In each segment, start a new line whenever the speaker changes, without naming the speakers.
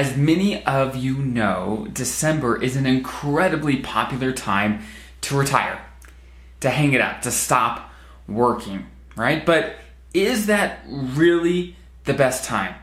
As many of you know, December is an incredibly popular time to retire, to hang it up, to stop working, right? But is that really the best time?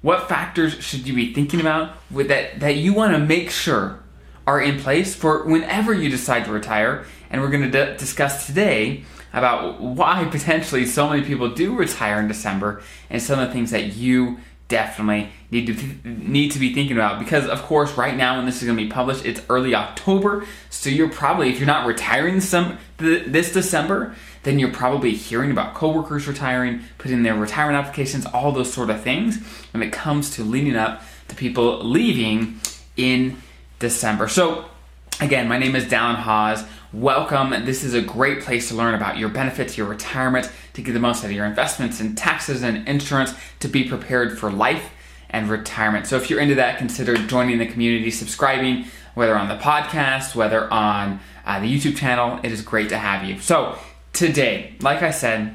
What factors should you be thinking about with that that you want to make sure are in place for whenever you decide to retire? And we're going to d- discuss today about why potentially so many people do retire in December and some of the things that you definitely need to th- need to be thinking about because of course right now when this is going to be published it's early October so you're probably if you're not retiring some th- this December then you're probably hearing about coworkers retiring putting their retirement applications all those sort of things when it comes to leading up to people leaving in December. So again my name is Dallin Hawes welcome this is a great place to learn about your benefits your retirement to get the most out of your investments and taxes and insurance to be prepared for life and retirement. So if you're into that, consider joining the community, subscribing, whether on the podcast, whether on uh, the YouTube channel. It is great to have you. So today, like I said,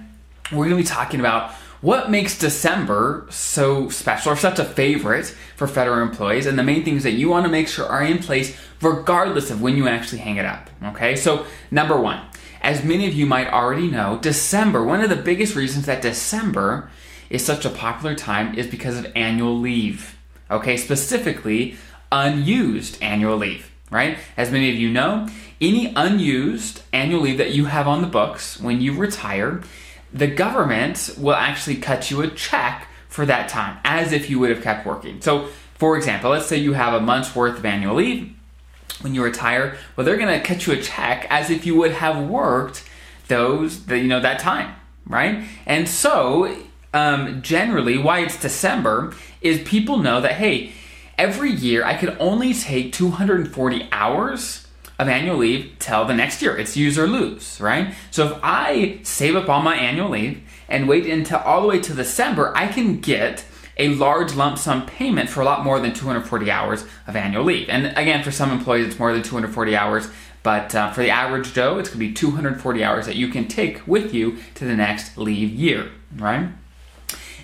we're going to be talking about what makes December so special or such a favorite for federal employees and the main things that you want to make sure are in place regardless of when you actually hang it up. Okay, so number one, as many of you might already know, December, one of the biggest reasons that December is such a popular time is because of annual leave. Okay, specifically unused annual leave, right? As many of you know, any unused annual leave that you have on the books when you retire, the government will actually cut you a check for that time as if you would have kept working. So, for example, let's say you have a month's worth of annual leave when you retire, well, they're going to cut you a check as if you would have worked those, the, you know, that time, right? And so, um, generally, why it's December is people know that hey, every year I could only take 240 hours of annual leave till the next year. It's use or lose, right? So if I save up all my annual leave and wait until all the way to December, I can get a large lump sum payment for a lot more than 240 hours of annual leave. And again, for some employees, it's more than 240 hours, but uh, for the average Joe, it's going to be 240 hours that you can take with you to the next leave year, right?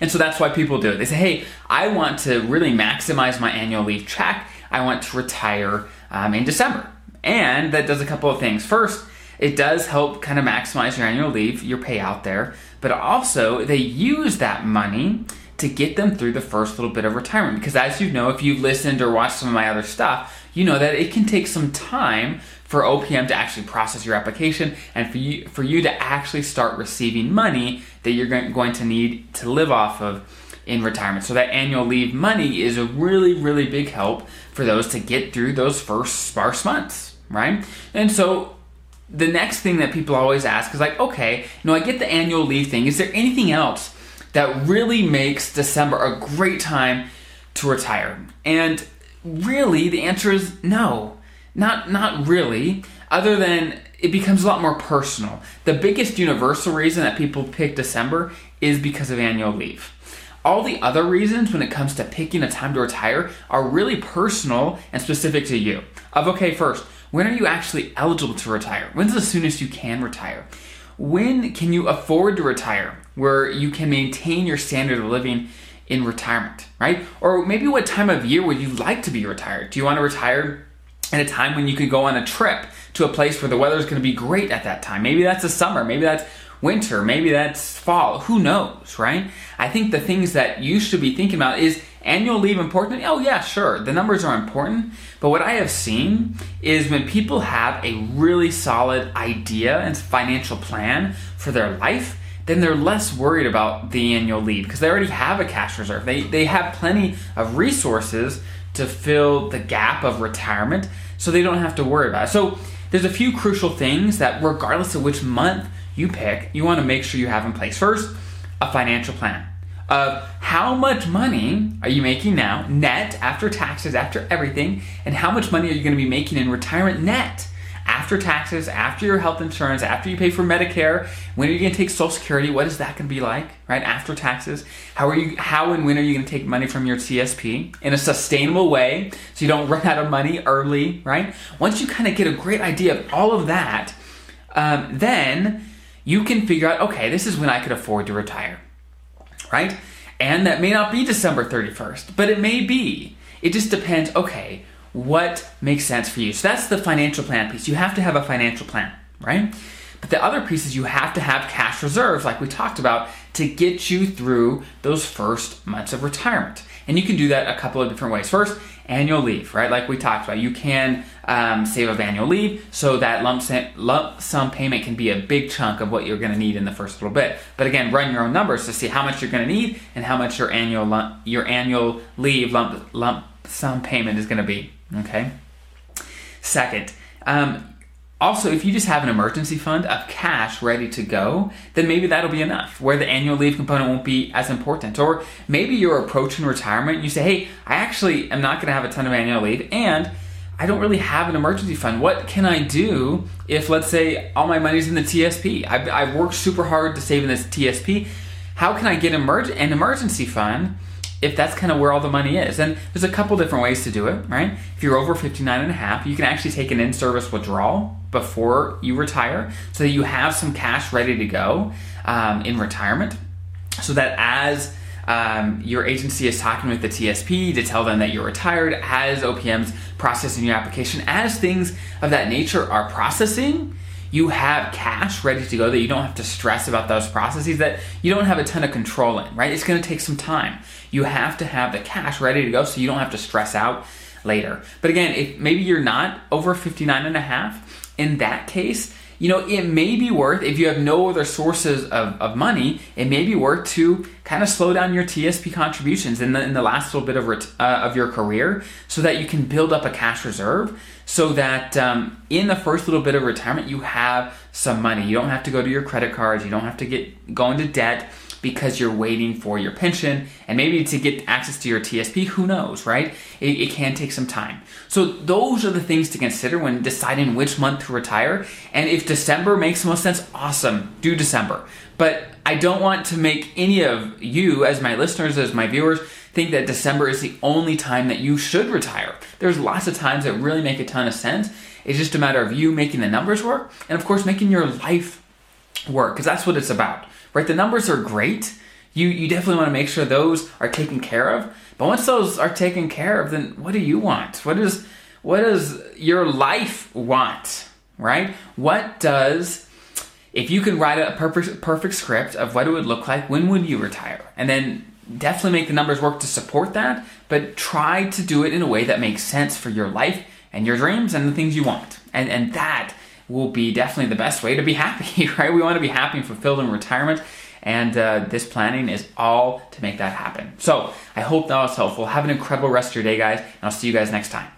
And so that's why people do it. They say, hey, I want to really maximize my annual leave check. I want to retire um, in December. And that does a couple of things. First, it does help kind of maximize your annual leave, your payout there, but also they use that money to get them through the first little bit of retirement. Because as you know, if you've listened or watched some of my other stuff, you know that it can take some time for OPM to actually process your application and for you for you to actually start receiving money that you're going to need to live off of in retirement. So that annual leave money is a really really big help for those to get through those first sparse months, right? And so the next thing that people always ask is like, okay, you know, I get the annual leave thing. Is there anything else that really makes December a great time to retire? And really, the answer is no. Not not really. Other than it becomes a lot more personal. The biggest universal reason that people pick December is because of annual leave. All the other reasons when it comes to picking a time to retire are really personal and specific to you. Of okay, first, when are you actually eligible to retire? When's the soonest you can retire? When can you afford to retire where you can maintain your standard of living in retirement, right? Or maybe what time of year would you like to be retired? Do you want to retire at a time when you could go on a trip to a place where the weather is going to be great at that time? Maybe that's the summer, maybe that's winter, maybe that's fall, who knows, right? I think the things that you should be thinking about is annual leave important? Oh, yeah, sure, the numbers are important. But what I have seen is when people have a really solid idea and financial plan for their life, then they're less worried about the annual leave because they already have a cash reserve. They, they have plenty of resources to fill the gap of retirement so they don't have to worry about it. So there's a few crucial things that regardless of which month you pick, you want to make sure you have in place. First, a financial plan of how much money are you making now, net, after taxes, after everything, and how much money are you going to be making in retirement net after taxes, after your health insurance, after you pay for Medicare, when are you going to take Social Security? What is that going to be like, right? After taxes, how are you? How and when are you going to take money from your TSP in a sustainable way, so you don't run out of money early, right? Once you kind of get a great idea of all of that, um, then you can figure out, okay, this is when I could afford to retire right? And that may not be December 31st, but it may be. it just depends, okay, what makes sense for you? So that's the financial plan piece. You have to have a financial plan, right? But the other piece is you have to have cash reserves, like we talked about, to get you through those first months of retirement. And you can do that a couple of different ways. First, annual leave, right? Like we talked about, you can um, save up annual leave so that lump sum, lump sum payment can be a big chunk of what you're going to need in the first little bit. But again, run your own numbers to see how much you're going to need and how much your annual lump, your annual leave lump lump sum payment is going to be. Okay. Second, um, also, if you just have an emergency fund of cash ready to go, then maybe that'll be enough, where the annual leave component won't be as important. Or maybe you're approaching retirement and you say, hey, I actually am not going to have a ton of annual leave and I don't really have an emergency fund. What can I do if, let's say, all my money's in the TSP? I've, I've worked super hard to save in this TSP. How can I get an emergency fund if that's kind of where all the money is. And there's a couple different ways to do it, right? If you're over 59 and a half, you can actually take an in-service withdrawal before you retire so that you have some cash ready to go um, in retirement so that as um, your agency is talking with the TSP to tell them that you're retired, as OPM's processing your application, as things of that nature are processing, you have cash ready to go that you don't have to stress about those processes that you don't have a ton of control in, right? It's going to take some time. You have to have the cash ready to go so you don't have to stress out later. But again, if maybe you're not over 59 and a half, in that case, you know, it may be worth, if you have no other sources of, of money, it may be worth to kind of slow down your TSP contributions in the, in the last little bit of, ret- uh, of your career so that you can build up a cash reserve so that um, in the first little bit of retirement, you have some money. You don't have to go to your credit cards, you don't have to get go into debt because you're waiting for your pension and maybe to get access to your TSP, who knows, right? It, it, can take some time. So those are the things to consider when deciding which month to retire. And if December makes the most sense, awesome, do December. But I don't want to make any of you, as my listeners, as my viewers, think that December is the only time that you should retire. There's lots of times that really make a ton of sense. It's just a matter of you making the numbers work and, of course, making your life work because that's what it's about right? The numbers are great. You, you definitely want to make sure those are taken care of. But once those are taken care of, then what do you want? What is what does your life want? Right? What does if you can write a perfect perfect script of what it would look like, when would you retire? And then definitely make the numbers work to support that, but try to do it in a way that makes sense for your life and your dreams and the things you want. And and that will be definitely the best way to be happy, right? We want to be happy and fulfilled in retirement. And uh, this planning is all to make that happen. So I hope that was helpful. Have an incredible rest of your day, guys, and I'll see you guys next time.